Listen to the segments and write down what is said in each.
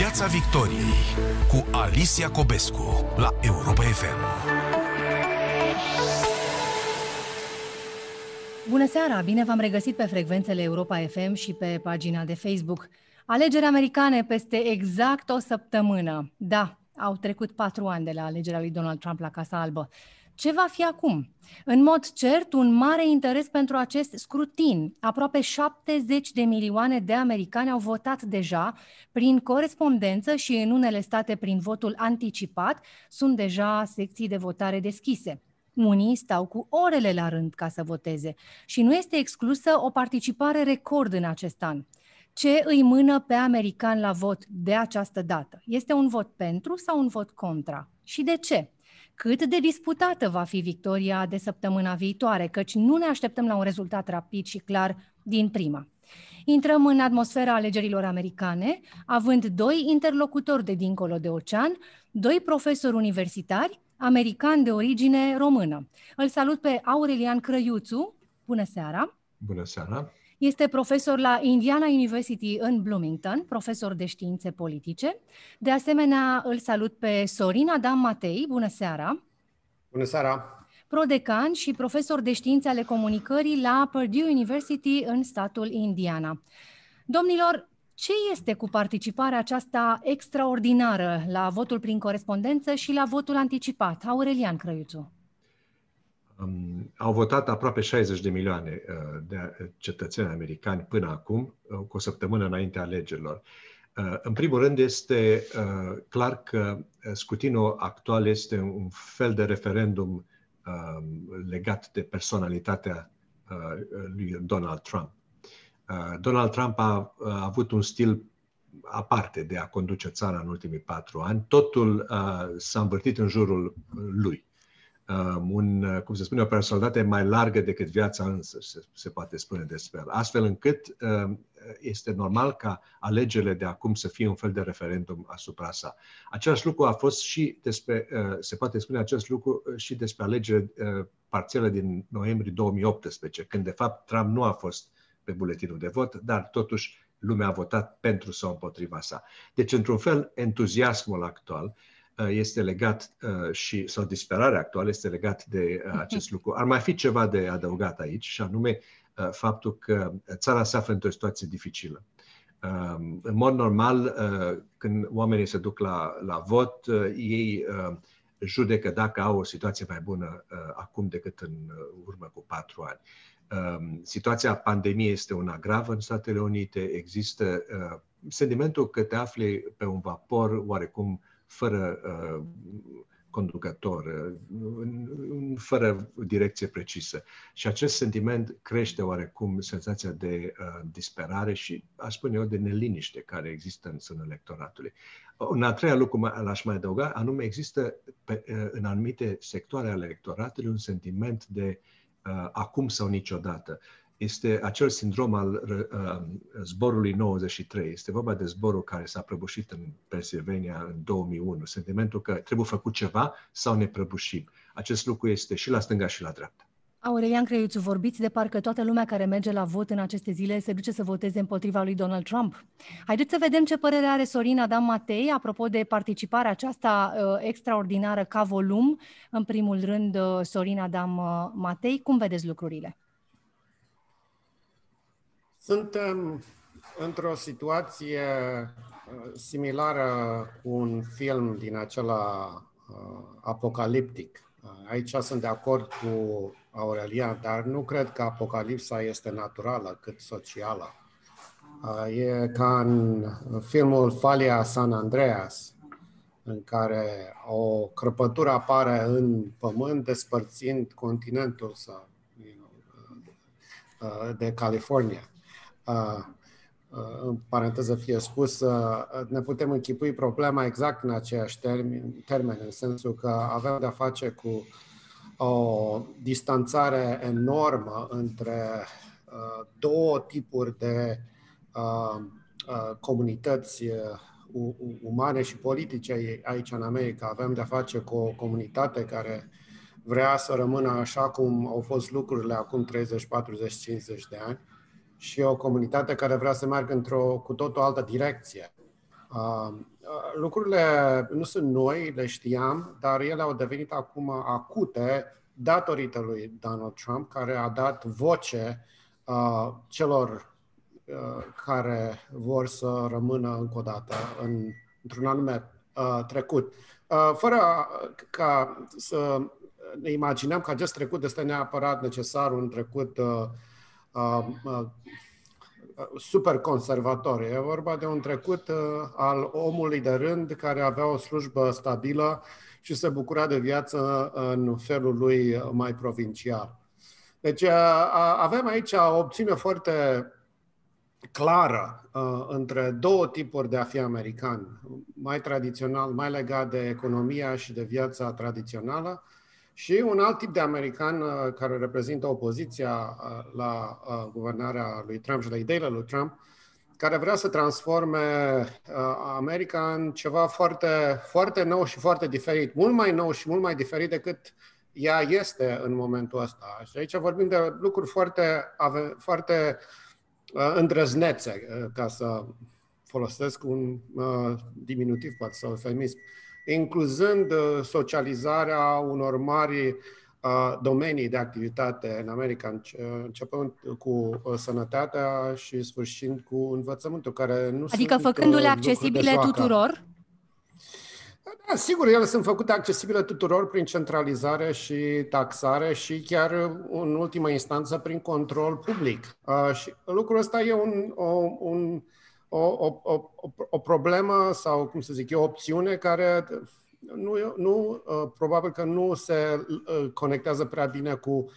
Piața Victoriei cu Alicia Cobescu la Europa FM. Bună seara! Bine v-am regăsit pe frecvențele Europa FM și pe pagina de Facebook. Alegeri americane peste exact o săptămână. Da, au trecut patru ani de la alegerea lui Donald Trump la Casa Albă. Ce va fi acum? În mod cert, un mare interes pentru acest scrutin. Aproape 70 de milioane de americani au votat deja prin corespondență și în unele state prin votul anticipat sunt deja secții de votare deschise. Unii stau cu orele la rând ca să voteze și nu este exclusă o participare record în acest an. Ce îi mână pe american la vot de această dată? Este un vot pentru sau un vot contra? Și de ce? Cât de disputată va fi victoria de săptămâna viitoare, căci nu ne așteptăm la un rezultat rapid și clar din prima. Intrăm în atmosfera alegerilor americane, având doi interlocutori de dincolo de ocean, doi profesori universitari, americani de origine română. Îl salut pe Aurelian Crăiuțu. Bună seara! Bună seara! Este profesor la Indiana University în Bloomington, profesor de științe politice. De asemenea, îl salut pe Sorin Adam Matei. Bună seara! Bună seara! Prodecan și profesor de științe ale comunicării la Purdue University în statul Indiana. Domnilor, ce este cu participarea aceasta extraordinară la votul prin corespondență și la votul anticipat? Aurelian Crăiuțu. Um, au votat aproape 60 de milioane uh, de cetățeni americani până acum, uh, cu o săptămână înainte alegerilor. Uh, în primul rând, este uh, clar că uh, scrutinul actual este un fel de referendum uh, legat de personalitatea uh, lui Donald Trump. Uh, Donald Trump a, a avut un stil aparte de a conduce țara în ultimii patru ani. Totul uh, s-a învârtit în jurul lui um, un, uh, cum se spune, o personalitate mai largă decât viața însă, se, se poate spune despre el. Astfel încât um, este normal ca alegerile de acum să fie un fel de referendum asupra sa. Același lucru a fost și despre, uh, se poate spune acest lucru uh, și despre alegerile parțiale din noiembrie 2018, când de fapt Trump nu a fost pe buletinul de vot, dar totuși lumea a votat pentru sau împotriva sa. Deci, într-un fel, entuziasmul actual Uh, este legat uh, și, sau disperarea actuală este legat de uh, acest lucru. Ar mai fi ceva de adăugat aici și anume faptul că țara se află într-o situație dificilă. Um, în mod normal, când oamenii se duc la, la vot, ei judecă dacă au o situație mai bună acum decât în urmă cu patru ani. Um, situația pandemiei este una gravă în Statele Unite, există sentimentul că te afli pe un vapor oarecum fără uh, conducător, uh, fără direcție precisă. Și acest sentiment crește oarecum senzația de uh, disperare și, aș spune eu, de neliniște care există în sânul electoratului. Un al treilea lucru l-aș mai adăuga, anume există pe, uh, în anumite sectoare ale electoratului un sentiment de uh, acum sau niciodată este acel sindrom al uh, zborului 93. Este vorba de zborul care s-a prăbușit în Pennsylvania în 2001. Sentimentul că trebuie făcut ceva sau ne prăbușim. Acest lucru este și la stânga și la dreapta. Aurelian Creiuțu, vorbiți de parcă toată lumea care merge la vot în aceste zile se duce să voteze împotriva lui Donald Trump. Haideți să vedem ce părere are Sorin Adam Matei apropo de participarea aceasta uh, extraordinară ca volum. În primul rând, uh, Sorin Adam uh, Matei, cum vedeți lucrurile? Suntem într-o situație uh, similară cu un film din acela uh, apocaliptic. Uh, aici sunt de acord cu Aurelia, dar nu cred că apocalipsa este naturală, cât socială. E ca în filmul Falia San Andreas, în care o crăpătură apare în pământ, despărțind continentul sau, you know, de California în paranteză fie spus, ne putem închipui problema exact în aceeași termen, termen, în sensul că avem de-a face cu o distanțare enormă între două tipuri de comunități umane și politice aici în America. Avem de-a face cu o comunitate care vrea să rămână așa cum au fost lucrurile acum 30, 40, 50 de ani și o comunitate care vrea să meargă într-o cu tot o altă direcție. Lucrurile nu sunt noi, le știam, dar ele au devenit acum acute datorită lui Donald Trump, care a dat voce celor care vor să rămână încă o dată în, într-un anume trecut. Fără ca să ne imaginăm că acest trecut este neapărat necesar, un trecut uh, uh, uh, super conservator. E vorba de un trecut uh, al omului de rând care avea o slujbă stabilă și se bucura de viață în felul lui mai provincial. Deci uh, avem aici o opțiune foarte clară uh, între două tipuri de a fi american, mai tradițional, mai legat de economia și de viața tradițională, și un alt tip de american uh, care reprezintă opoziția uh, la uh, guvernarea lui Trump și la ideile lui Trump, care vrea să transforme America în ceva foarte, foarte nou și foarte diferit, mult mai nou și mult mai diferit decât ea este în momentul ăsta. Și aici vorbim de lucruri foarte, foarte îndrăznețe, ca să folosesc un diminutiv, poate, sau eufemism incluzând uh, socializarea unor mari uh, domenii de activitate în America, începând cu uh, sănătatea și sfârșind cu învățământul, care nu Adică sunt făcându-le accesibile tuturor? Da, sigur, ele sunt făcute accesibile tuturor prin centralizare și taxare și chiar în ultimă instanță prin control public. Uh, și lucrul ăsta e un, o, un o, o, o, o problemă sau, cum să zic, e o opțiune care nu, nu, uh, probabil că nu se uh, conectează prea bine cu,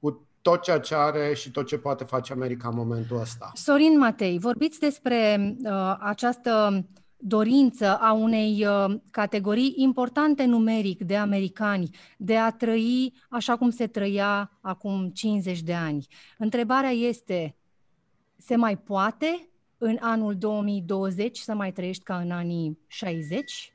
cu tot ceea ce are și tot ce poate face America în momentul ăsta. Sorin Matei, vorbiți despre uh, această dorință a unei uh, categorii importante numeric de americani de a trăi așa cum se trăia acum 50 de ani. Întrebarea este, se mai poate în anul 2020 să mai trăiești ca în anii 60?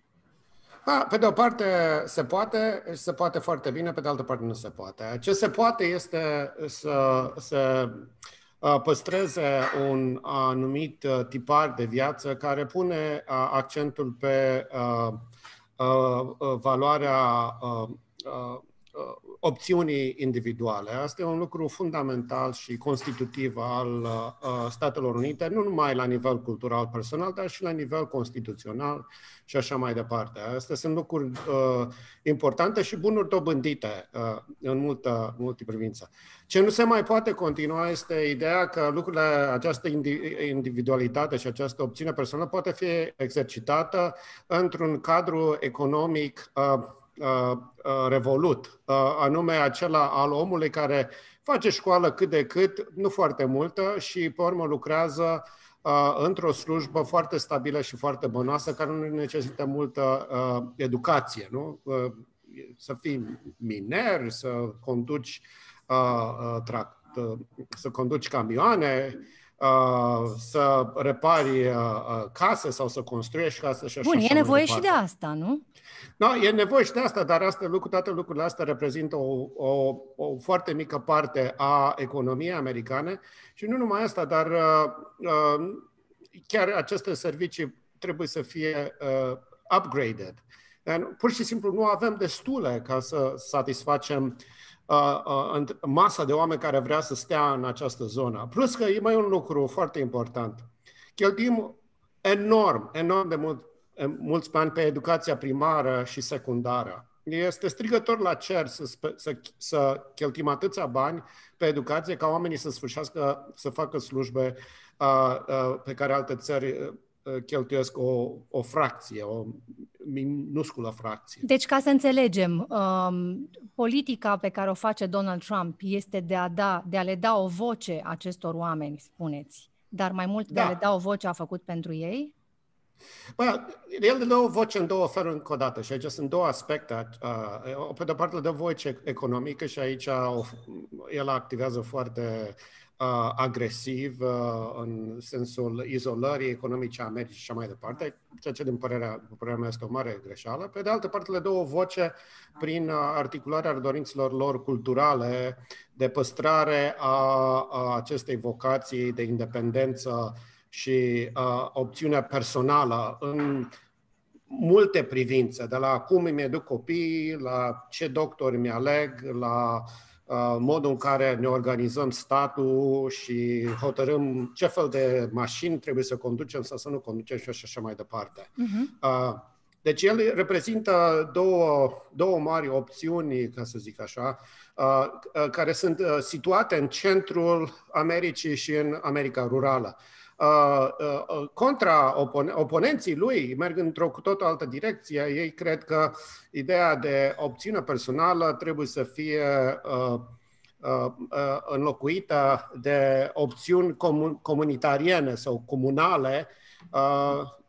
A, pe de o parte se poate și se poate foarte bine, pe de altă parte nu se poate. Ce se poate este să, să păstreze un anumit tipar de viață care pune accentul pe valoarea opțiunii individuale. Asta e un lucru fundamental și constitutiv al uh, Statelor Unite, nu numai la nivel cultural personal, dar și la nivel constituțional și așa mai departe. Astea sunt lucruri uh, importante și bunuri dobândite uh, în multă, multe privință. Ce nu se mai poate continua este ideea că lucrurile, această individualitate și această opțiune personală poate fi exercitată într-un cadru economic uh, Uh, uh, revolut, uh, anume acela al omului care face școală cât de cât, nu foarte multă, și pe urmă lucrează într-o slujbă foarte stabilă și foarte bănoasă, care nu necesită multă educație. Nu? Să fii miner, să conduci, tract, să conduci camioane, să repari case sau să construiești case și așa Bun, e nevoie și de asta, nu? Da, e nevoie și de asta, dar asta, lucru, toate lucrurile astea reprezintă o, o, o foarte mică parte a economiei americane și nu numai asta, dar uh, uh, chiar aceste servicii trebuie să fie uh, upgraded. Pur și simplu nu avem destule ca să satisfacem uh, uh, masa de oameni care vrea să stea în această zonă. Plus că e mai un lucru foarte important. Cheltuim enorm, enorm de mult mulți bani pe educația primară și secundară. Este strigător la cer să, să, să cheltuim atâția bani pe educație ca oamenii să sfârșească să facă slujbe uh, uh, pe care alte țări uh, cheltuiesc o, o fracție, o minusculă fracție. Deci, ca să înțelegem, um, politica pe care o face Donald Trump este de a, da, de a le da o voce acestor oameni, spuneți, dar mai mult de da. a le da o voce a făcut pentru ei? Bă, el dă o voce în două feluri încă o dată și aici sunt două aspecte. Pe de-o parte de voce economică și aici el activează foarte agresiv în sensul izolării economice a Americii și așa mai departe, ceea ce din părerea, părerea mea este o mare greșeală. Pe de altă parte le dă o voce prin articularea dorințelor lor culturale de păstrare a, a acestei vocații de independență și uh, opțiunea personală în multe privințe, de la cum îmi educ copiii, la ce doctori mi aleg, la uh, modul în care ne organizăm statul și hotărâm ce fel de mașini trebuie să conducem sau să nu conducem și așa mai departe. Uh-huh. Uh, deci el reprezintă două, două mari opțiuni, ca să zic așa, uh, uh, care sunt uh, situate în centrul Americii și în America rurală. Contra oponenții lui merg într-o cu tot altă direcție. Ei cred că ideea de opțiune personală trebuie să fie înlocuită de opțiuni comunitariene sau comunale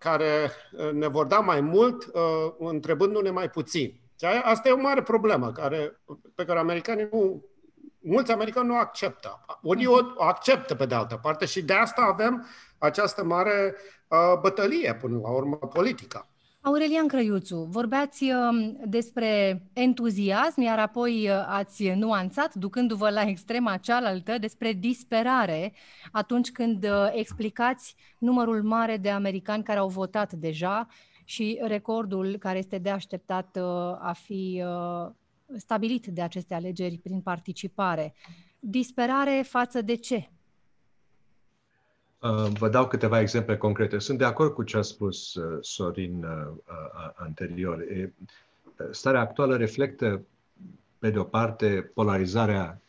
care uh, ne vor da mai mult uh, întrebându-ne mai puțin. Asta e o mare problemă care, pe care americanii nu, mulți americani nu acceptă. Unii o acceptă pe de altă parte și de asta avem această mare uh, bătălie până la urmă politică. Aurelian Crăiuțu, vorbeați um, despre entuziasm, iar apoi uh, ați nuanțat, ducându-vă la extrema cealaltă, despre disperare atunci când uh, explicați numărul mare de americani care au votat deja și recordul care este de așteptat uh, a fi stabilit de aceste alegeri prin participare. Disperare față de ce? Uh, vă dau câteva exemple concrete. Sunt de acord cu ce a spus uh, Sorin uh, anterior. Starea actuală reflectă, pe de o parte, polarizarea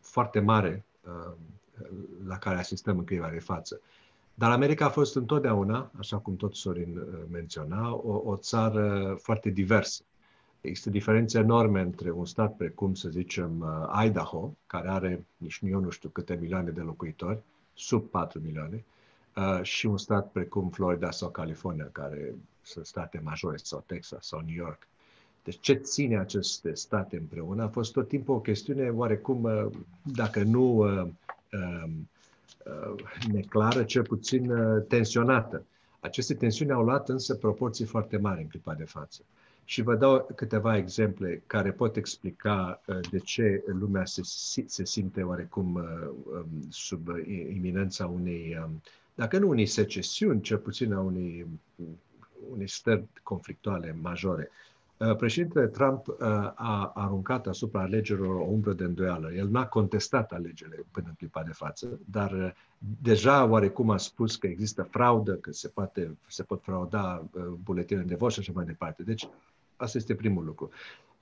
foarte mare la care asistăm în clipa de față. Dar America a fost întotdeauna, așa cum tot Sorin menționa, o, o țară foarte diversă. Există diferențe enorme între un stat precum, să zicem, Idaho, care are nici eu nu știu câte milioane de locuitori, sub 4 milioane, uh, și un stat precum Florida sau California, care sunt state majore, sau Texas sau New York. Deci ce ține aceste state împreună a fost tot timpul o chestiune oarecum, uh, dacă nu uh, um, uh, neclară, cel puțin uh, tensionată. Aceste tensiuni au luat însă proporții foarte mari în clipa de față. Și vă dau câteva exemple care pot explica uh, de ce lumea se, se simte oarecum uh, um, sub iminența unei, um, dacă nu unei secesiuni, cel puțin a unei, unei stări conflictuale majore. Uh, președintele Trump a aruncat asupra alegerilor o umbră de îndoială. El n-a contestat alegerile până în clipa de față, dar deja oarecum a spus că există fraudă, că se, poate, se pot frauda buletinele de vot și așa mai departe. Deci Asta este primul lucru.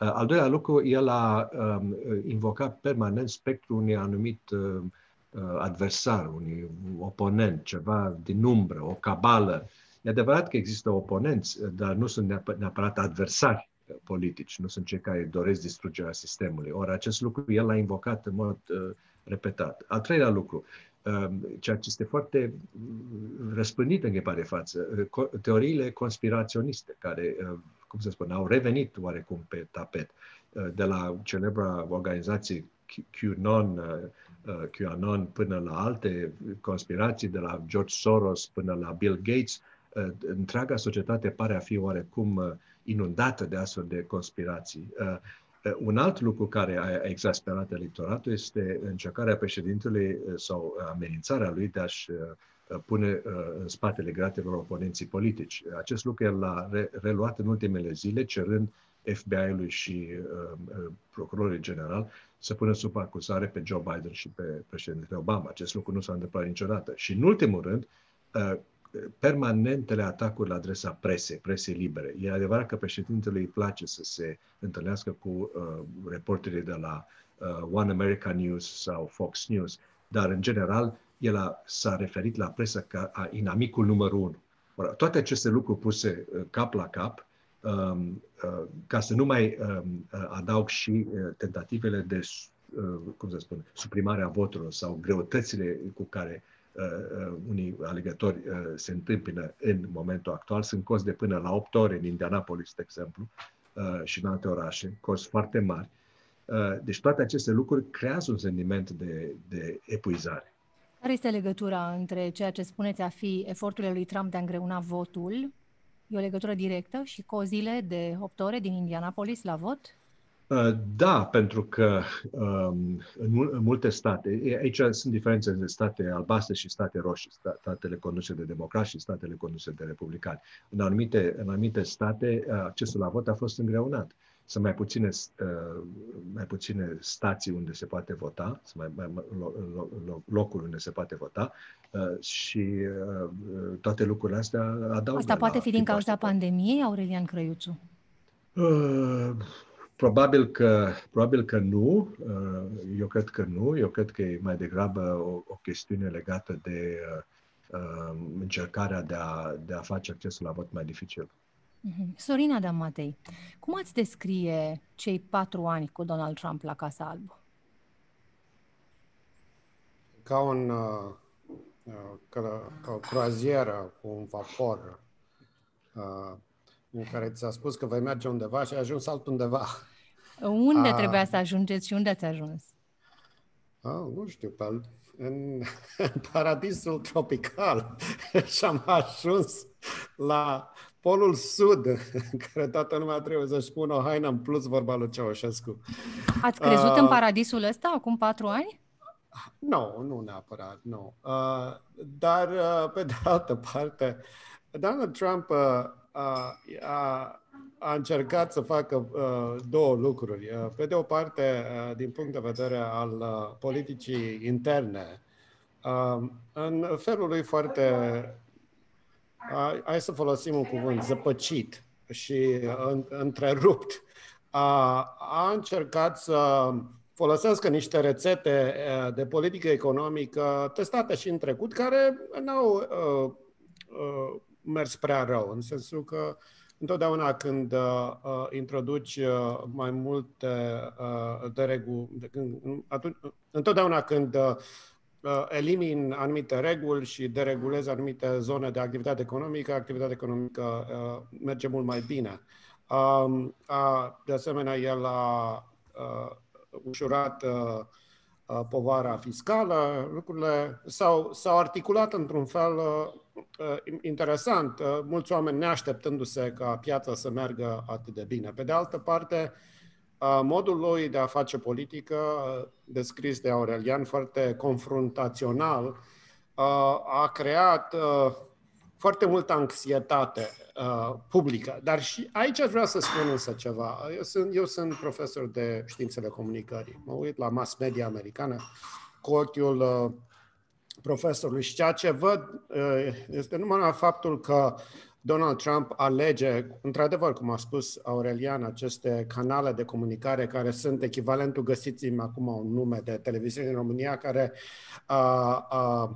Uh, al doilea lucru, el a um, invocat permanent spectrul unui anumit uh, uh, adversar, unui oponent, ceva din umbră, o cabală. E adevărat că există oponenți, dar nu sunt neapărat adversari politici, nu sunt cei care doresc distrugerea sistemului. Ori acest lucru el l-a invocat în mod uh, repetat. Al treilea lucru, uh, ceea ce este foarte răspândit în de față, uh, teoriile conspiraționiste care uh, cum să spun, au revenit oarecum pe tapet. Uh, de la celebra organizație QAnon, uh, uh, QAnon până la alte conspirații, de la George Soros până la Bill Gates, întreaga societate pare a fi oarecum inundată de astfel de conspirații. Un alt lucru care a exasperat electoratul este încercarea președintelui sau amenințarea lui de a-și pune uh, în spatele gratelor oponenții politici. Acest lucru el l-a reluat în ultimele zile, cerând FBI-ului și uh, uh, procurorului general să pună sub acuzare pe Joe Biden și pe președintele Obama. Acest lucru nu s-a întâmplat niciodată. Și în ultimul rând, permanentele atacuri la adresa presei, presei libere. E adevărat că președintele îi place să se întâlnească cu uh, reporterii de la uh, One America News sau Fox News, dar în general el a, s-a referit la presă ca a inamicul numărul unu. Toate aceste lucruri puse uh, cap la cap, um, uh, ca să nu mai um, uh, adaug și tentativele de, cum să spun, suprimarea voturilor sau greutățile cu care unii alegători se întâmpină în momentul actual, sunt cost de până la 8 ore în Indianapolis, de exemplu, și în alte orașe, cost foarte mari. Deci toate aceste lucruri creează un sentiment de, de epuizare. Care este legătura între ceea ce spuneți a fi eforturile lui Trump de a îngreuna votul, e o legătură directă, și cozile de 8 ore din Indianapolis la vot? Uh, da, pentru că um, în multe state, aici sunt diferențe între state albastre și state roșii, statele conduse de democrați și statele conduse de republicani. În anumite, în anumite state, uh, accesul la vot a fost îngreunat. Sunt mai puține, uh, mai puține stații unde se poate vota, sunt mai, mai locuri unde se poate vota și toate lucrurile astea adaugă Asta poate fi din cauza pandemiei, Aurelian Crăiuțu? Uh, Probabil că, probabil că nu, uh, eu cred că nu, eu cred că e mai degrabă o, o chestiune legată de uh, uh, încercarea de a, de a face accesul la vot mai dificil. Mhm. Sorina Adam Matei, cum ați descrie cei patru ani cu Donald Trump la Casa Albă? Ca, un, uh, ca, ca o croazieră cu un vapor uh, în care ți-a spus că vei merge undeva și ai ajuns altundeva. Unde A... trebuia să ajungeți și unde ați ajuns? Ah, nu știu, pe, în, în paradisul tropical și am ajuns la Polul Sud, în care toată lumea trebuie să-și pună o haină în plus, vorba lui Ceaușescu. Ați crezut uh, în paradisul ăsta acum patru ani? Nu, no, nu neapărat, nu. Uh, dar, uh, pe de altă parte, Donald Trump uh, a, a, a încercat să facă uh, două lucruri. Uh, pe de o parte, uh, din punct de vedere al uh, politicii interne, uh, în felul lui foarte, uh, hai să folosim un cuvânt, zăpăcit și uh, întrerupt, a, a încercat să folosească niște rețete uh, de politică economică testate și în trecut, care n-au uh, uh, mers prea rău, în sensul că întotdeauna când uh, uh introduci uh, mai multe uh, de reguli, atunci, întotdeauna când uh, uh, elimini anumite reguli și deregulezi anumite zone de activitate economică, activitatea economică uh, merge mult mai bine. Uh, uh, de asemenea, el a uh, ușurat uh, uh, povara fiscală, lucrurile s-au, s-au articulat într-un fel uh, Uh, interesant, uh, mulți oameni neașteptându-se ca piața să meargă atât de bine. Pe de altă parte, uh, modul lui de a face politică, descris de Aurelian, foarte confruntațional, a creat foarte multă anxietate publică. Dar și aici aș vrea să spun însă ceva. Eu sunt, eu sunt profesor de științele comunicării. Mă uit la mass media americană cu ochiul profesorului. Și ceea ce văd uh, este numai faptul că Donald Trump alege, într-adevăr, cum a spus Aurelian, aceste canale de comunicare care sunt echivalentul, găsiți acum un nume de televiziune în România, care uh, uh,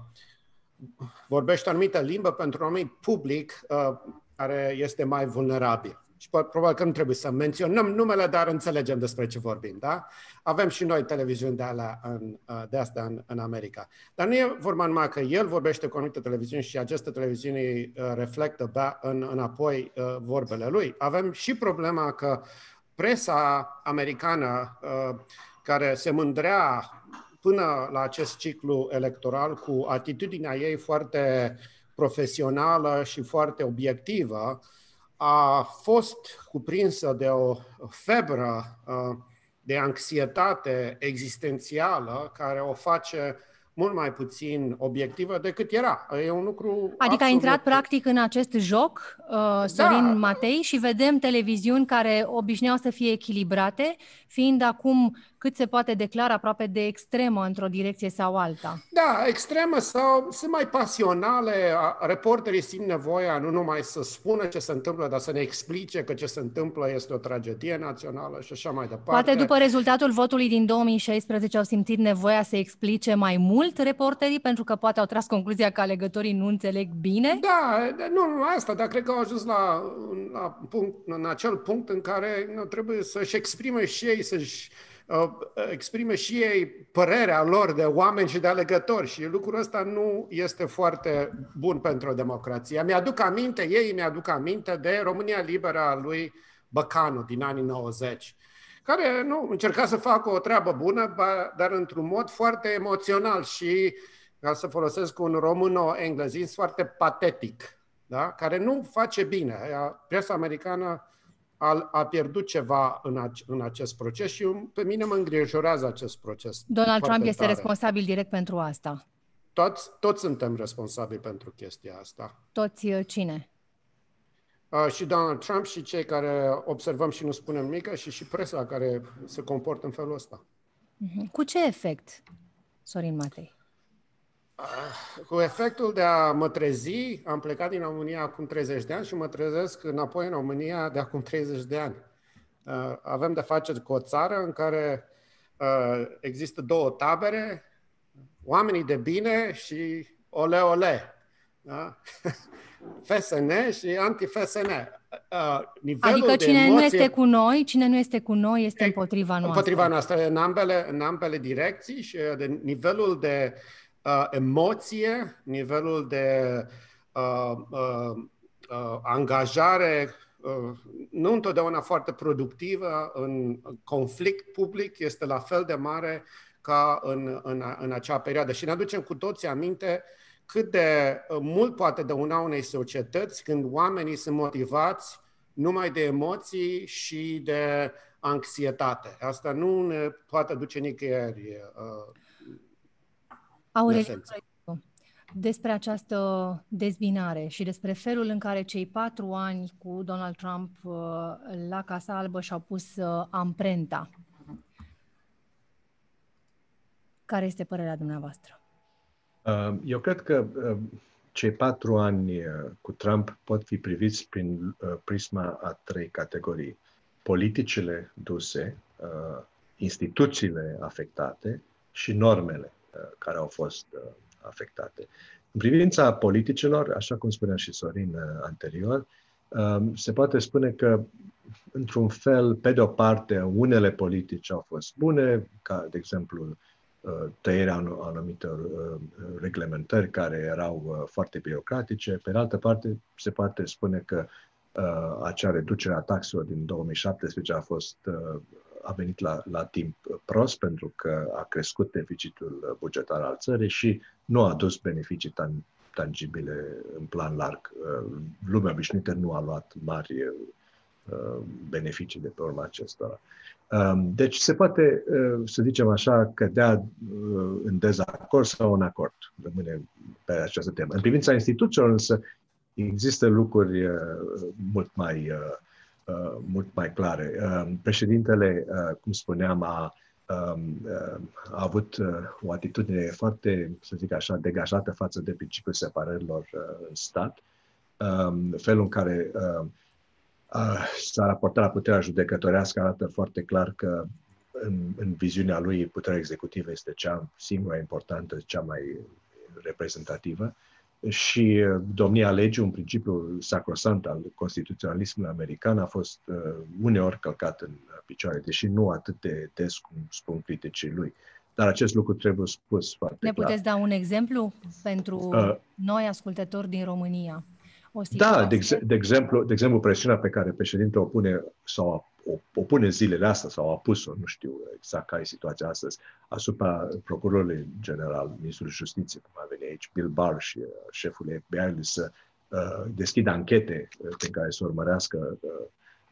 vorbește o anumită limbă pentru un anumit public uh, care este mai vulnerabil și probabil că nu trebuie să menționăm numele, dar înțelegem despre ce vorbim, da? Avem și noi televiziuni de, alea în, uh, de astea în, în America. Dar nu e vorba numai că el vorbește cu anumite televiziuni și aceste televiziuni uh, reflectă bea în, înapoi uh, vorbele lui. Avem și problema că presa americană care se mândrea până la acest ciclu electoral cu atitudinea ei foarte profesională și foarte obiectivă, a fost cuprinsă de o febră de anxietate existențială care o face mult mai puțin obiectivă decât era. E un lucru Adică a intrat practic în acest joc uh, Sorin da. Matei și vedem televiziuni care obișnuiau să fie echilibrate, fiind acum cât se poate declara aproape de extremă într-o direcție sau alta. Da, extremă sau sunt mai pasionale. Reporterii simt nevoia nu numai să spună ce se întâmplă, dar să ne explice că ce se întâmplă este o tragedie națională și așa mai departe. Poate după rezultatul votului din 2016 au simțit nevoia să explice mai mult reporterii, pentru că poate au tras concluzia că alegătorii nu înțeleg bine? Da, nu numai asta, dar cred că au ajuns la, la punct, în acel punct în care nu, trebuie să-și exprime și ei, să-și Uh, exprime și ei părerea lor de oameni și de alegători și lucrul ăsta nu este foarte bun pentru o democrație. Mi-aduc aminte, ei mi-aduc aminte de România Liberă a lui Băcanu din anii 90 care nu încerca să facă o treabă bună, dar într-un mod foarte emoțional și, ca să folosesc un româno-englezist, foarte patetic, da? care nu face bine. Presa americană a, a pierdut ceva în, a, în acest proces și pe mine mă îngrijorează acest proces. Donald Trump este tare. responsabil direct pentru asta. Toți, toți suntem responsabili pentru chestia asta. Toți uh, cine? Uh, și Donald Trump și cei care observăm și nu spunem nimic și și presa care se comportă în felul ăsta. Mhm. Cu ce efect, Sorin Matei? Uh, cu efectul de a mă trezi, am plecat din România acum 30 de ani și mă trezesc înapoi în România de acum 30 de ani. Uh, avem de face cu o țară în care uh, există două tabere, oamenii de bine și ole ole. Da? FSN și anti-FSN. Nivelul adică cine emoție, nu este cu noi, cine nu este cu noi este împotriva noastră. Împotriva noastră, în ambele, în ambele direcții și de nivelul de uh, emoție, nivelul de uh, uh, uh, angajare uh, nu întotdeauna foarte productivă în conflict public este la fel de mare ca în, în, în acea perioadă. Și ne aducem cu toții aminte cât de uh, mult poate dăuna unei societăți când oamenii sunt motivați numai de emoții și de anxietate. Asta nu ne poate duce nicăieri. Uh, Aureliu, despre această dezbinare și despre felul în care cei patru ani cu Donald Trump uh, la Casa Albă și-au pus uh, amprenta. Care este părerea dumneavoastră? Uh, eu cred că cei patru ani cu Trump pot fi priviți prin prisma a trei categorii. Politicile duse, instituțiile afectate și normele care au fost uh, afectate. În privința politicilor, așa cum spunea și Sorin uh, anterior, um, se poate spune că, într-un fel, pe de o parte, unele politici au fost bune, ca, de exemplu, uh, tăierea anumitor reglementări care erau foarte birocratice. Pe de altă parte, se poate spune că acea reducere a taxelor din 2017 a fost a venit la, la timp prost pentru că a crescut deficitul bugetar al țării și nu a adus beneficii tan, tangibile în plan larg. Uh, lumea obișnuită nu a luat mari uh, beneficii de pe urma acestora. Um, deci se poate, uh, să zicem așa, cădea în dezacord sau în acord. Rămâne pe această temă. În privința instituțiilor însă există lucruri mult mai Uh, mult mai clare. Uh, președintele, uh, cum spuneam, a, um, a avut o atitudine foarte, să zic așa, degajată față de principiul separărilor în stat. Um, felul în care s-a raportat la puterea judecătorească arată foarte clar că în, în viziunea lui puterea executivă este cea singura importantă, cea mai reprezentativă și uh, domnia legii, un principiu sacrosant al constituționalismului american, a fost uh, uneori călcat în picioare, deși nu atât de des cum spun criticii lui. Dar acest lucru trebuie spus foarte ne clar. Ne puteți da un exemplu pentru uh, noi ascultători din România? O da, de, ex- de, exemplu, de exemplu, presiunea pe care președintele o pune sau o, o pune zilele astea sau a pus-o, nu știu exact care e situația astăzi, asupra procurorului general, ministrul justiției, cum a venit aici, Bill Barr și uh, șeful FBI, să uh, deschidă anchete uh, pe care să urmărească uh,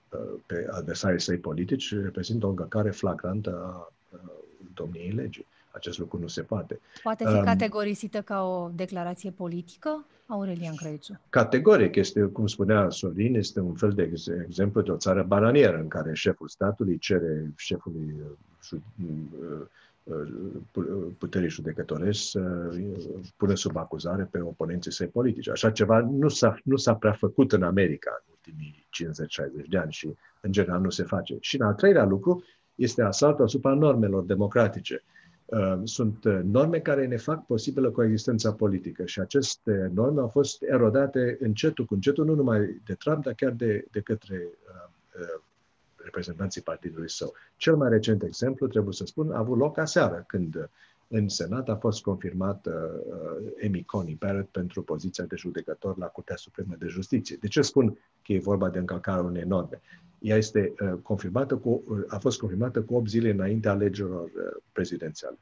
uh, pe adversarii săi politici, reprezintă o încălcare flagrantă a uh, domniei legii. Acest lucru nu se poate. Poate fi um, categorisită ca o declarație politică, Aurelian Crăițu? Categoric. Este, cum spunea Sorin, este un fel de ex- exemplu de o țară bananieră în care șeful statului cere șefului uh, uh, uh, puterii judecătorești să pună sub acuzare pe oponenții săi politici. Așa ceva nu s-a, nu s-a prea făcut în America în ultimii 50-60 de ani și în general nu se face. Și în al treilea lucru este asaltul asupra normelor democratice. Uh, sunt uh, norme care ne fac posibilă coexistența politică și aceste norme au fost erodate încetul cu încetul, nu numai de Trump, dar chiar de, de către uh, uh, reprezentanții partidului său. Cel mai recent exemplu, trebuie să spun, a avut loc aseară, când în Senat a fost confirmat uh, Amy Coney Barrett pentru poziția de judecător la Curtea Supremă de Justiție. De ce spun că e vorba de încălcarea unei norme? Ea este uh, confirmată cu, uh, a fost confirmată cu 8 zile înainte alegerilor uh, prezidențiale.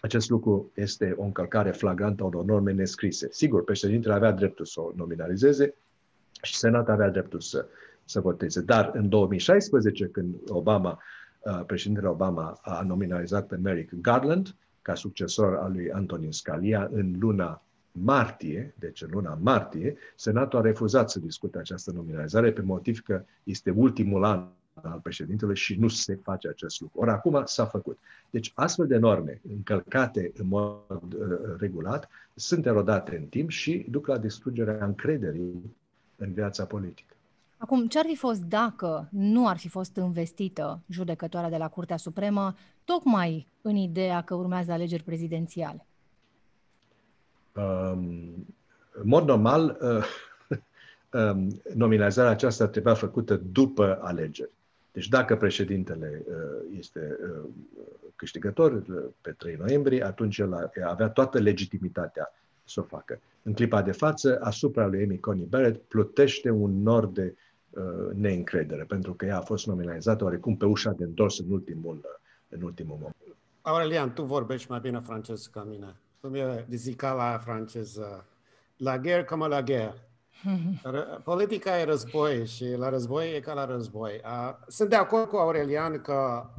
Acest lucru este o încălcare flagrantă a unor norme nescrise. Sigur, președintele avea dreptul să o nominalizeze și Senatul avea dreptul să să voteze. Dar în 2016, când Obama, președintele Obama a nominalizat pe Merrick Garland ca succesor al lui Antonin Scalia în luna martie, deci în luna martie, Senatul a refuzat să discute această nominalizare pe motiv că este ultimul an al președintelui și nu se face acest lucru. Ori acum s-a făcut. Deci astfel de norme încălcate în mod uh, regulat sunt erodate în timp și duc la distrugerea încrederii în viața politică. Acum, ce ar fi fost dacă nu ar fi fost investită judecătoarea de la Curtea Supremă, tocmai în ideea că urmează alegeri prezidențiale? Um, în mod normal, uh, um, nominalizarea aceasta trebuia făcută după alegeri. Deci dacă președintele uh, este uh, câștigător uh, pe 3 noiembrie, atunci el avea toată legitimitatea să o facă. În clipa de față, asupra lui Amy Coney Barrett plutește un nor de neîncredere, pentru că ea a fost nominalizată oarecum pe ușa de întors în ultimul, în ultimul moment. Aurelian, tu vorbești mai bine franceză ca mine. Cum e zicala franceză? La guerre comme la guerre. Politica e război și la război e ca la război. Sunt de acord cu Aurelian că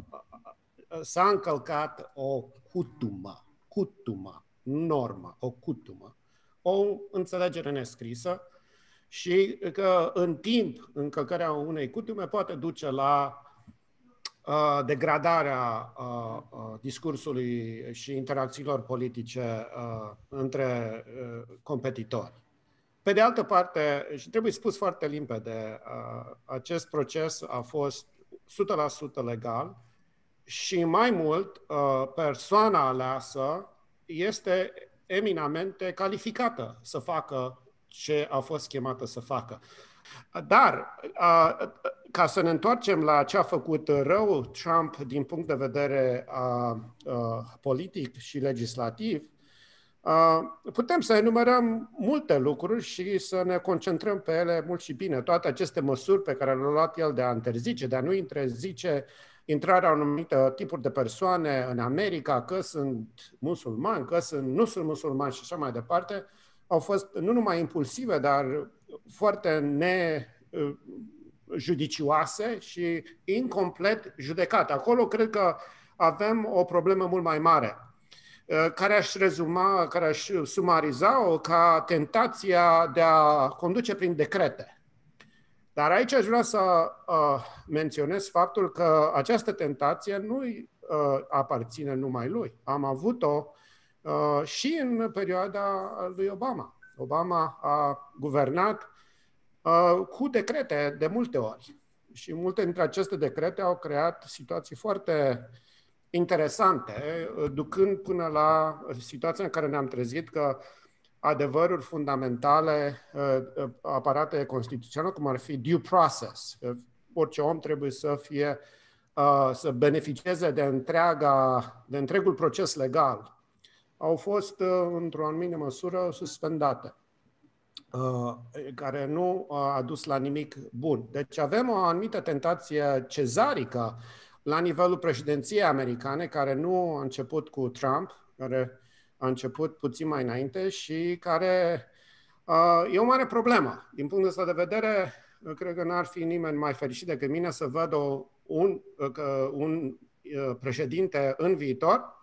s-a încălcat o cutumă, cutumă, normă, o cutumă, o înțelegere nescrisă și că în timp încălcarea unei cutume poate duce la uh, degradarea uh, uh, discursului și interacțiilor politice uh, între uh, competitori. Pe de altă parte, și trebuie spus foarte limpede, acest proces a fost 100% legal și mai mult, persoana aleasă este eminamente calificată să facă ce a fost chemată să facă. Dar, ca să ne întoarcem la ce a făcut rău Trump din punct de vedere politic și legislativ, Putem să enumerăm multe lucruri și să ne concentrăm pe ele mult și bine. Toate aceste măsuri pe care le-a luat el de a interzice, de a nu interzice intrarea anumite tipuri de persoane în America, că sunt musulmani, că sunt, nu sunt musulmani și așa mai departe, au fost nu numai impulsive, dar foarte nejudicioase și incomplet judecate. Acolo cred că avem o problemă mult mai mare Uh, care aș rezuma, care aș sumariza-o ca tentația de a conduce prin decrete. Dar aici aș vrea să uh, menționez faptul că această tentație nu uh, aparține numai lui. Am avut-o uh, și în perioada lui Obama. Obama a guvernat uh, cu decrete de multe ori. Și multe dintre aceste decrete au creat situații foarte uh, interesante, ducând până la situația în care ne-am trezit că adevăruri fundamentale uh, aparate constituționale, cum ar fi due process. Orice om trebuie să fie uh, să beneficieze de, întreaga, de întregul proces legal, au fost, uh, într-o anumită măsură, suspendate care nu a dus la nimic bun. Deci avem o anumită tentație cezarică la nivelul președinției americane, care nu a început cu Trump, care a început puțin mai înainte și care uh, e o mare problemă. Din punctul ăsta de vedere, cred că n-ar fi nimeni mai fericit decât mine să văd o, un, uh, un uh, președinte în viitor,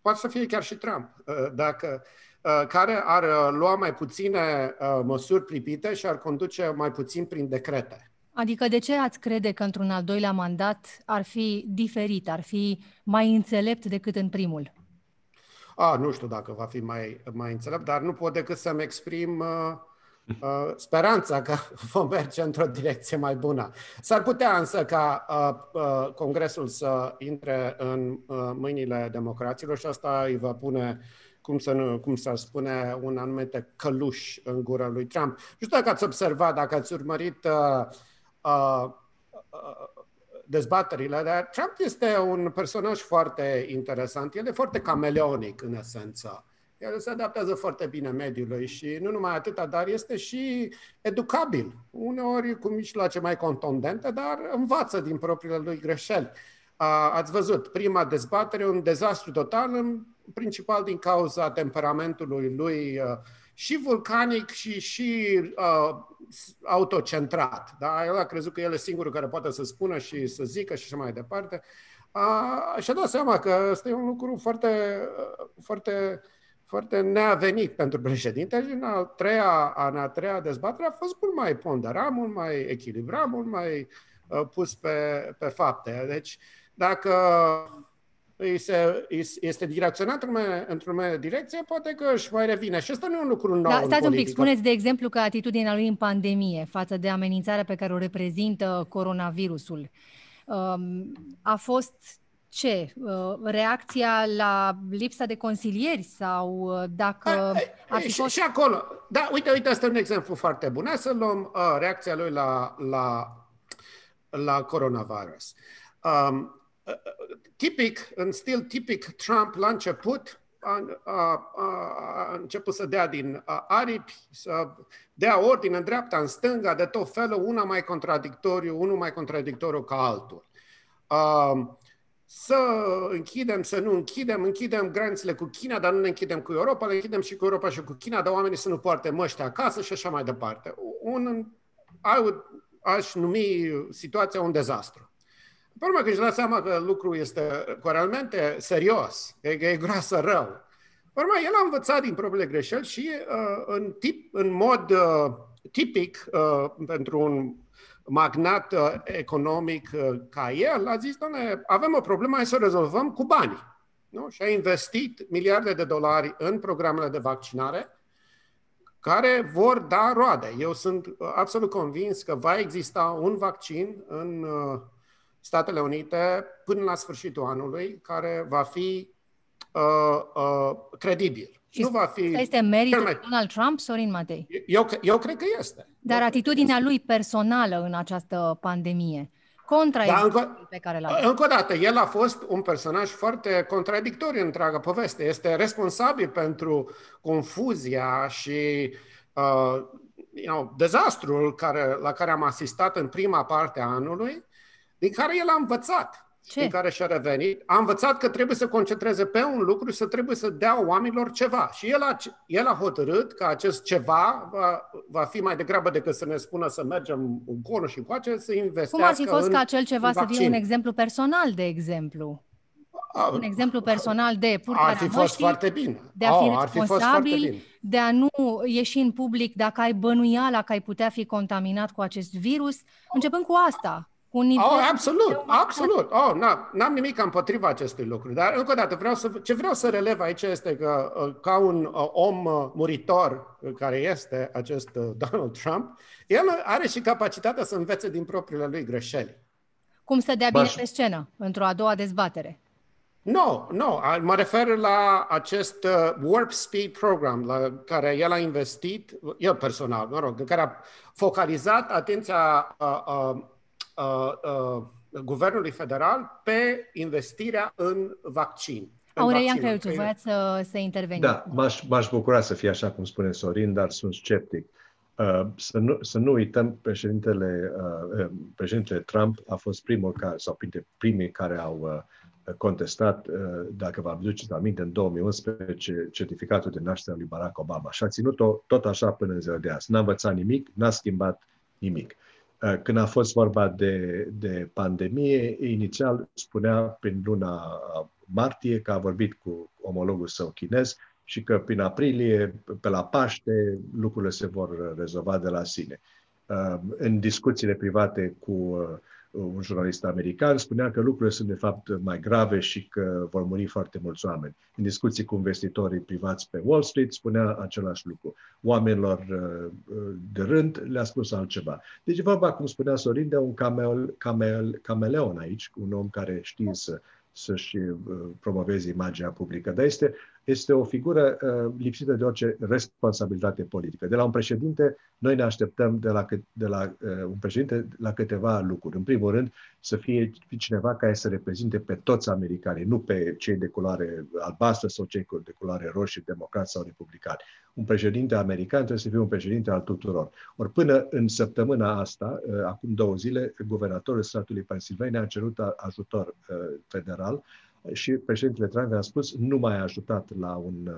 poate să fie chiar și Trump, uh, dacă, uh, care ar lua mai puține uh, măsuri pripite și ar conduce mai puțin prin decrete. Adică de ce ați crede că într-un al doilea mandat ar fi diferit, ar fi mai înțelept decât în primul? A, nu știu dacă va fi mai, mai înțelept, dar nu pot decât să-mi exprim uh, uh, speranța că vom merge într-o direcție mai bună. S-ar putea însă ca uh, uh, Congresul să intre în uh, mâinile democraților și asta îi va pune cum, să nu, cum să spune, un anumite căluș în gura lui Trump. Nu știu dacă ați observat, dacă ați urmărit uh, uh, dezbaterile, dar Trump este un personaj foarte interesant. El e foarte cameleonic, în esență. El se adaptează foarte bine mediului și nu numai atâta, dar este și educabil. Uneori cu mijloace mai contundente, dar învață din propriile lui greșeli. Ați văzut, prima dezbatere, un dezastru total, în principal din cauza temperamentului lui și vulcanic și, și uh, autocentrat. Da? El a crezut că el e singurul care poate să spună și să zică și așa mai departe. A, și-a dat seama că ăsta e un lucru foarte, foarte, foarte neavenit pentru președinte și în a treia, în a treia dezbatere a fost mult mai ponderat, mult mai echilibrat, mult mai uh, pus pe, pe fapte. Deci, dacă se, este direcționat într-o într direcție, poate că își mai revine. Și asta nu e un lucru nou da, Stați un pic, spuneți de exemplu că atitudinea lui în pandemie față de amenințarea pe care o reprezintă coronavirusul um, a fost ce? Uh, reacția la lipsa de consilieri sau uh, dacă a, ar fi fost... Și, și acolo, da, uite, uite, asta e un exemplu foarte bun. Hai să luăm uh, reacția lui la, la, la coronavirus. Um, tipic, în stil tipic Trump la început, a, a, a, a început să dea din aripi, să dea ordine în dreapta, în stânga, de tot felul, una mai contradictoriu, unul mai contradictoriu ca altul. A, să închidem, să nu închidem, închidem granițele cu China, dar nu ne închidem cu Europa, le închidem și cu Europa și cu China, dar oamenii să nu poarte măști acasă și așa mai departe. Un, aș numi situația un dezastru. Pe urmă, când își dă seama că lucrul este realmente serios, că e groasă rău, pe urmă, el a învățat din propriile greșeli și uh, în, tip, în mod uh, tipic uh, pentru un magnat uh, economic uh, ca el, a zis, doamne, avem o problemă, hai să o rezolvăm cu bani. Nu? Și a investit miliarde de dolari în programele de vaccinare, care vor da roade. Eu sunt uh, absolut convins că va exista un vaccin în uh, Statele Unite până la sfârșitul anului, care va fi uh, uh, credibil. Și nu va fi este meritul mai... Donald Trump, Sorin Matei? Eu, eu cred că este. Dar atitudinea lui personală în această pandemie, contra da, încă, pe care l-a Încă o dată, el a fost un personaj foarte contradictoriu în întreaga poveste. Este responsabil pentru confuzia și uh, you know, dezastrul care, la care am asistat în prima parte a anului din care el a învățat. Ce? Din care și-a revenit. A învățat că trebuie să concentreze pe un lucru și să trebuie să dea oamenilor ceva. Și el a, el a hotărât că acest ceva va, va fi mai degrabă decât să ne spună să mergem în conul și încoace, să investească Cum ar fi fost în, ca acel ceva să fie un exemplu personal, de exemplu? un exemplu personal de purtarea Ar fi fost măștii, foarte bine. De a fi oh, responsabil, fi de a nu ieși în public dacă ai bănuiala că ai putea fi contaminat cu acest virus, începând cu asta un nivel oh, absolut, absolut. Oh, na, n-am nimic împotriva acestui lucru. Dar, încă o dată, vreau să, ce vreau să relev aici este că, uh, ca un uh, om uh, muritor care este acest Donald Trump, el are și capacitatea să învețe din propriile lui greșeli. Cum să dea bine Baș. pe scenă, într-o a doua dezbatere. Nu, no, nu. No. Mă refer la acest uh, Warp Speed program la care el a investit, el personal, mă rog, în care a focalizat atenția uh, uh, uh, uh, guvernului federal pe investirea în vaccin. Aurelian Creuciu, voiați să, să interveniți. Da, m-aș, m-aș bucura să fie așa cum spune Sorin, dar sunt sceptic. Uh, să, nu, să nu uităm, președintele, uh, uh, președintele Trump a fost primul care, sau printre primii care au uh, contestat, uh, dacă vă aduceți aminte, în 2011, certificatul de naștere al lui Barack Obama. Și a ținut-o tot așa până în ziua de azi. N-a învățat nimic, n-a schimbat nimic. Uh, când a fost vorba de, de pandemie, inițial spunea prin luna martie că a vorbit cu omologul său chinez și că prin aprilie, pe la Paște, lucrurile se vor rezolva de la sine. Uh, în discuțiile private cu uh, un jurnalist american, spunea că lucrurile sunt de fapt mai grave și că vor muri foarte mulți oameni. În discuții cu investitorii privați pe Wall Street spunea același lucru. Oamenilor uh, de rând le-a spus altceva. Deci vorba, cum spunea Sorin, de un camel, camel, cameleon aici, un om care știe să, să-și uh, promoveze imaginea publică. Dar este este o figură uh, lipsită de orice responsabilitate politică. De la un președinte, noi ne așteptăm de la, de la uh, un președinte la câteva lucruri. În primul rând, să fie cineva care să reprezinte pe toți americanii, nu pe cei de culoare albastră sau cei de culoare roșie, democrați sau republicani. Un președinte american trebuie să fie un președinte al tuturor. Ori până în săptămâna asta, uh, acum două zile, guvernatorul statului Pennsylvania a cerut ajutor uh, federal și președintele Trump a spus nu mai a ajutat la un,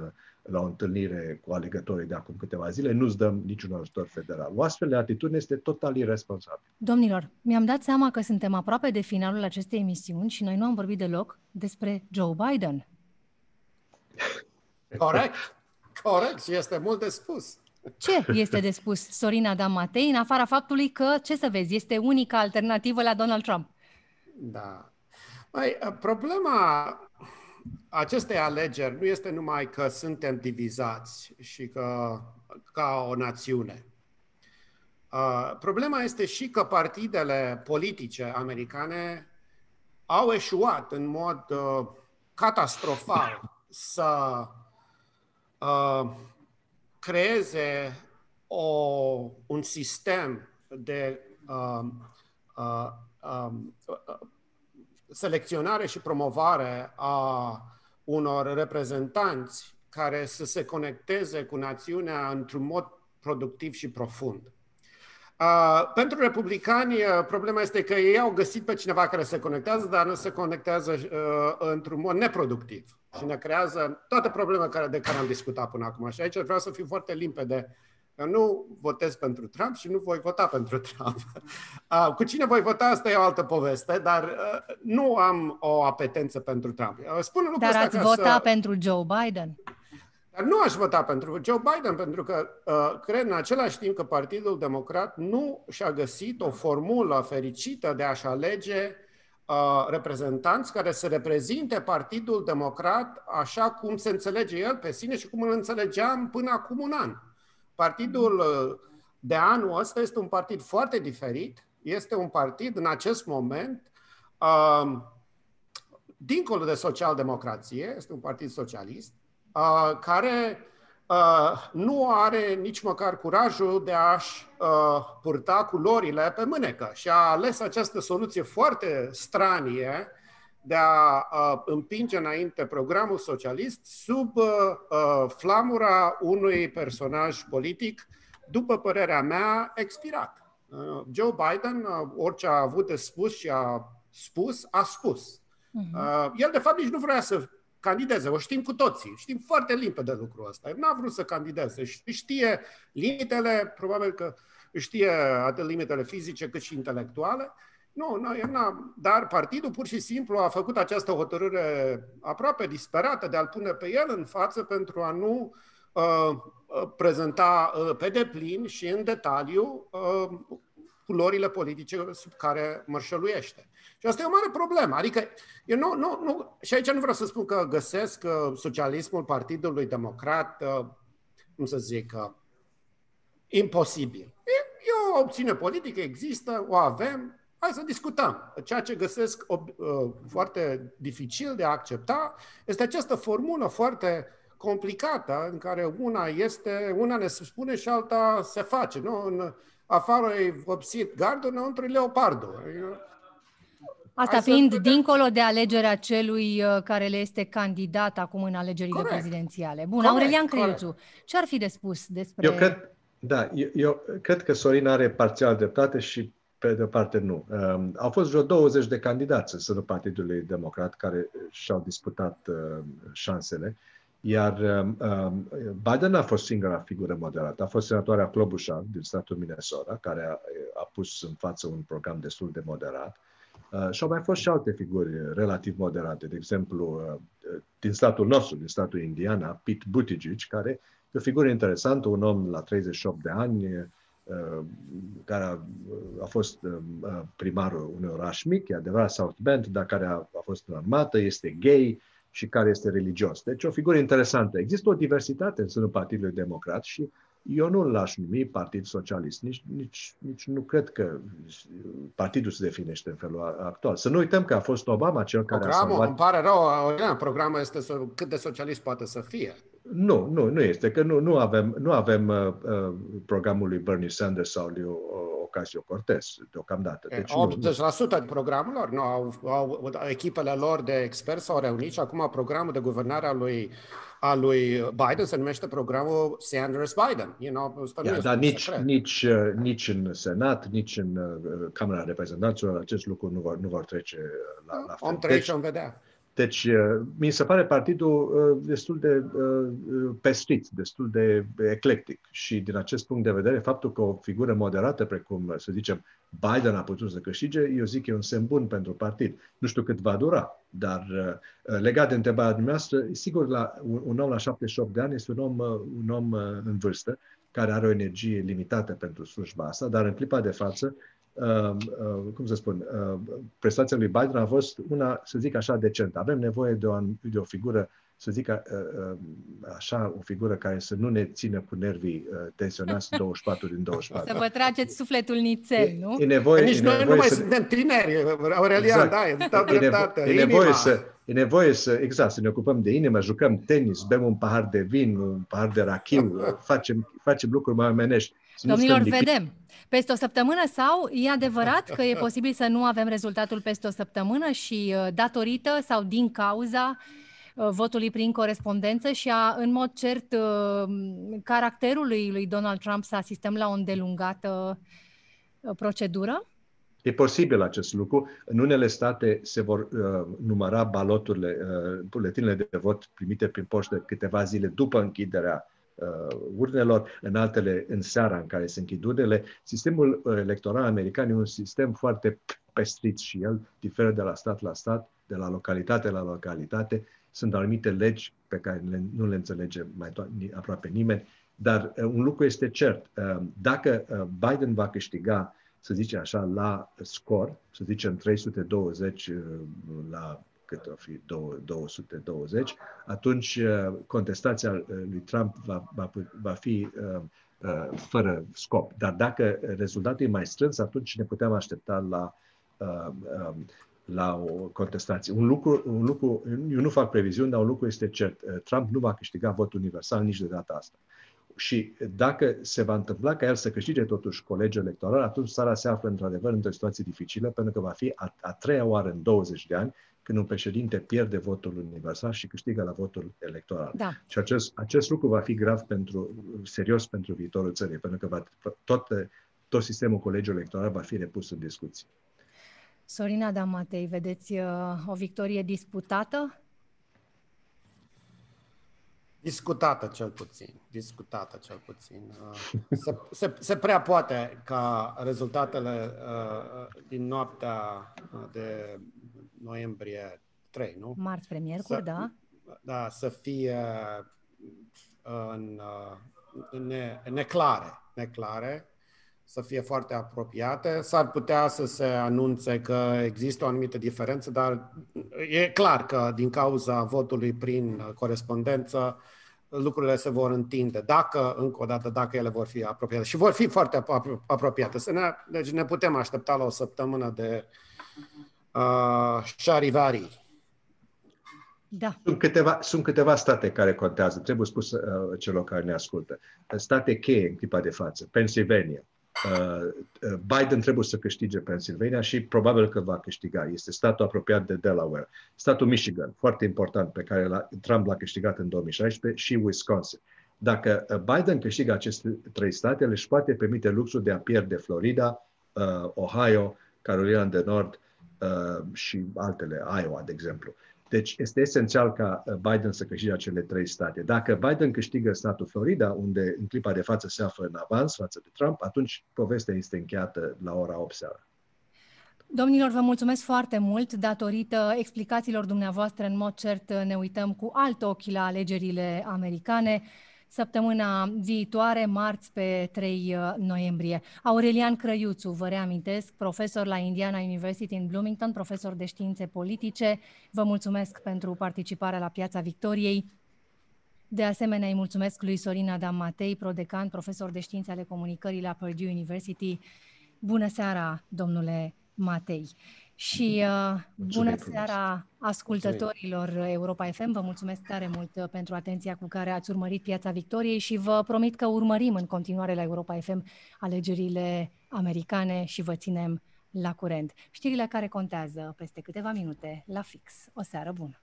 la o întâlnire cu alegătorii de acum câteva zile, nu-ți dăm niciun ajutor federal. O astfel de atitudine este total irresponsabil. Domnilor, mi-am dat seama că suntem aproape de finalul acestei emisiuni și noi nu am vorbit deloc despre Joe Biden. Corect, corect și este mult de spus. Ce este de spus Sorina Adam Matei, în afara faptului că, ce să vezi, este unica alternativă la Donald Trump? Da. Mai, problema acestei alegeri nu este numai că suntem divizați și că ca o națiune. Uh, problema este și că partidele politice americane au eșuat în mod uh, catastrofal să uh, creeze o, un sistem de uh, uh, um, uh, selecționare și promovare a unor reprezentanți care să se conecteze cu națiunea într-un mod productiv și profund. Uh, pentru republicani, uh, problema este că ei au găsit pe cineva care se conectează, dar nu se conectează uh, într-un mod neproductiv și ne creează toate problemele care, de care am discutat până acum. Și aici vreau să fiu foarte limpede. Eu nu votez pentru Trump și nu voi vota pentru Trump. Uh, cu cine voi vota, asta e o altă poveste, dar uh, nu am o apetență pentru Trump. Uh, spun lucrul dar ați vota să... pentru Joe Biden? Dar nu aș vota pentru Joe Biden, pentru că uh, cred în același timp că Partidul Democrat nu și-a găsit o formulă fericită de a-și alege uh, reprezentanți care să reprezinte Partidul Democrat așa cum se înțelege el pe sine și cum îl înțelegeam până acum un an. Partidul uh, de anul ăsta este un partid foarte diferit, este un partid în acest moment uh, dincolo de social-democrație, este un partid socialist, Uh, care uh, nu are nici măcar curajul de a-și uh, purta culorile pe mânecă și a ales această soluție foarte stranie de a împinge înainte programul socialist sub flamura unui personaj politic, după părerea mea, expirat. Joe Biden, orice a avut de spus și a spus, a spus. Uh-huh. El, de fapt, nici nu vrea să candideze. O știm cu toții. Știm foarte limpede lucrul ăsta. El n-a vrut să candideze. Știe limitele, probabil că știe atât limitele fizice cât și intelectuale. Nu, nu el n-a, dar partidul pur și simplu a făcut această hotărâre aproape disperată de a-l pune pe el în față pentru a nu uh, uh prezenta uh, pe deplin și în detaliu uh, culorile politice sub care mărșăluiește. Și asta e o mare problemă. Adică, eu nu, nu, nu, și aici nu vreau să spun că găsesc uh, socialismul Partidului Democrat, uh, cum să zic, uh, imposibil. E, e o opțiune politică, există, o avem, hai să discutăm. Ceea ce găsesc uh, foarte dificil de a accepta este această formulă foarte complicată în care una este, una ne spune și alta se face. Nu? În afară e vopsit gardul, înăuntru e leopardul. Asta Hai fiind să... dincolo de alegerea celui uh, care le este candidat acum în alegerile corect. prezidențiale. Bun, corect, Aurelian Creuțu, ce ar fi de spus despre... Eu cred, da, eu, eu cred că Sorin are parțial dreptate și pe de parte nu. Um, au fost vreo 20 de candidați în sânul Partidului Democrat care și-au disputat uh, șansele, iar um, um, Biden a fost singura figură moderată. A fost senatoarea Klobuchar din statul Minnesota, care a, a pus în față un program destul de moderat. Uh, Uh, și au mai fost și alte figuri relativ moderate, de exemplu, uh, din statul nostru, din statul Indiana, Pete Buttigieg, care e o figură interesantă, un om la 38 de ani, uh, care a, a fost primarul unui oraș mic, e adevărat, South Bend, dar care a, a fost în armată, este gay și care este religios. Deci o figură interesantă. Există o diversitate în sânul Partidului Democrat și eu nu l-aș numi Partid Socialist, nici, nici, nici nu cred că partidul se definește în felul actual. Să nu uităm că a fost Obama cel care programul, a salvat... Îmi pare rău, programul este cât de socialist poate să fie. Nu, nu, nu este, că nu, nu avem, nu avem uh, uh, programul lui Bernie Sanders sau lui uh, Ocasio-Cortez deocamdată. Deci 80% nu, din programul lor, nu, au, au, echipele lor de experți s-au reunit și acum programul de guvernare a lui a lui Biden se numește programul Sanders-Biden. You know, yeah, dar nici, nici, uh, nici în Senat, nici în uh, Camera Reprezentanților acest lucru nu vor, nu vor trece uh, la, la fel. Om trece deci, vedea. Deci, uh, mi se pare partidul uh, destul de uh, pestrit, destul de eclectic și din acest punct de vedere, faptul că o figură moderată, precum, să zicem, Biden a putut să câștige, eu zic că e un semn bun pentru partid. Nu știu cât va dura, dar legat de întrebarea dumneavoastră, sigur, la un om la 78 de ani este un om, un om în vârstă, care are o energie limitată pentru slujba asta, dar în clipa de față Uh, uh, cum să spun, uh, prestația lui Biden a fost una, să zic așa, decentă. Avem nevoie de o, de o figură, să zic așa, o figură care să nu ne țină cu nervii tensionați 24 din 24. Să vă trageți sufletul nițel, nu? E nevoie, nici e noi nevoie nu mai să... suntem tineri, Aurelian, exact. da, e, dau dreptate, e, nevo- e nevoie să, E nevoie să, exact, să ne ocupăm de inimă, jucăm tenis, bem un pahar de vin, un pahar de rachiu, facem, facem lucruri mai omenești. Domnilor, vedem. Peste o săptămână sau e adevărat că e posibil să nu avem rezultatul peste o săptămână și uh, datorită sau din cauza uh, votului prin corespondență și a, în mod cert, uh, caracterului lui Donald Trump să asistăm la o îndelungată procedură? E posibil acest lucru. În unele state se vor uh, număra baloturile, uh, buletinele de vot primite prin poștă câteva zile după închiderea uh, urnelor, în altele în seara în care se închid urnele. Sistemul uh, electoral american e un sistem foarte pestrit și el diferă de la stat la stat, de la localitate la localitate. Sunt anumite legi pe care le, nu le înțelege mai to- aproape nimeni, dar uh, un lucru este cert. Uh, dacă uh, Biden va câștiga să zicem așa, la scor, să zicem 320 uh, la cât o fi 220, atunci uh, contestația uh, lui Trump va, va, va fi fără scop. Dar dacă rezultatul e mai strâns, atunci ne putem aștepta la, um, la o contestație. Un lucru, un lucru, eu nu fac previziuni, dar un lucru este cert. Trump nu va câștiga votul universal nici de data asta. Și dacă se va întâmpla ca el să câștige totuși colegiul electoral, atunci țara se află într-adevăr într-o situație dificilă, pentru că va fi a, a treia oară în 20 de ani când un președinte pierde votul universal și câștigă la votul electoral. Da. Și acest, acest lucru va fi grav pentru, serios pentru viitorul țării, pentru că va, tot, tot sistemul colegiului electoral va fi repus în discuție. Sorina Damatei, vedeți uh, o victorie disputată Discutată cel puțin, discutată cel puțin. Uh, se, se, se prea poate ca rezultatele uh, din noaptea uh, de noiembrie 3, nu? Marți spre miercuri, da. Da, să fie în, în ne, neclare, neclare, să fie foarte apropiate. S-ar putea să se anunțe că există o anumită diferență, dar e clar că din cauza votului prin corespondență, lucrurile se vor întinde, dacă, încă o dată, dacă ele vor fi apropiate. Și vor fi foarte apropiate. Să ne, deci ne putem aștepta la o săptămână de uh, șarivari. Da. Sunt câteva, sunt câteva state care contează, trebuie spus uh, celor care ne ascultă. State cheie în clipa de față. Pennsylvania, Uh, uh, Biden trebuie să câștige Pennsylvania și probabil că va câștiga. Este statul apropiat de Delaware. Statul Michigan, foarte important, pe care Trump l-a câștigat în 2016 și Wisconsin. Dacă uh, Biden câștigă aceste trei state, le își poate permite luxul de a pierde Florida, Ohio, Carolina de Nord și altele, Iowa, de exemplu. Deci este esențial ca uh, Biden să câștige acele trei state. Dacă Biden câștigă statul Florida, unde în clipa de față se află în avans față de Trump, atunci povestea este încheiată la ora 8 seara. Domnilor, vă mulțumesc foarte mult. Datorită explicațiilor dumneavoastră, în mod cert, ne uităm cu alt ochi la alegerile americane săptămâna viitoare, marți pe 3 uh, noiembrie. Aurelian Crăiuțu, vă reamintesc, profesor la Indiana University în Bloomington, profesor de științe politice. Vă mulțumesc pentru participarea la Piața Victoriei. De asemenea, îi mulțumesc lui Sorin Adam Matei, prodecan, profesor de științe ale comunicării la Purdue University. Bună seara, domnule Matei. Și uh, bună seara ascultătorilor Europa FM. Vă mulțumesc tare mult uh, pentru atenția cu care ați urmărit Piața Victoriei și vă promit că urmărim în continuare la Europa FM alegerile americane și vă ținem la curent. Știrile care contează peste câteva minute la fix. O seară bună!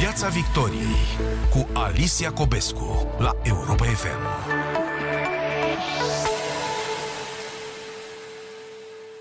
Piața Victoriei cu Alicia Cobescu la Europa FM.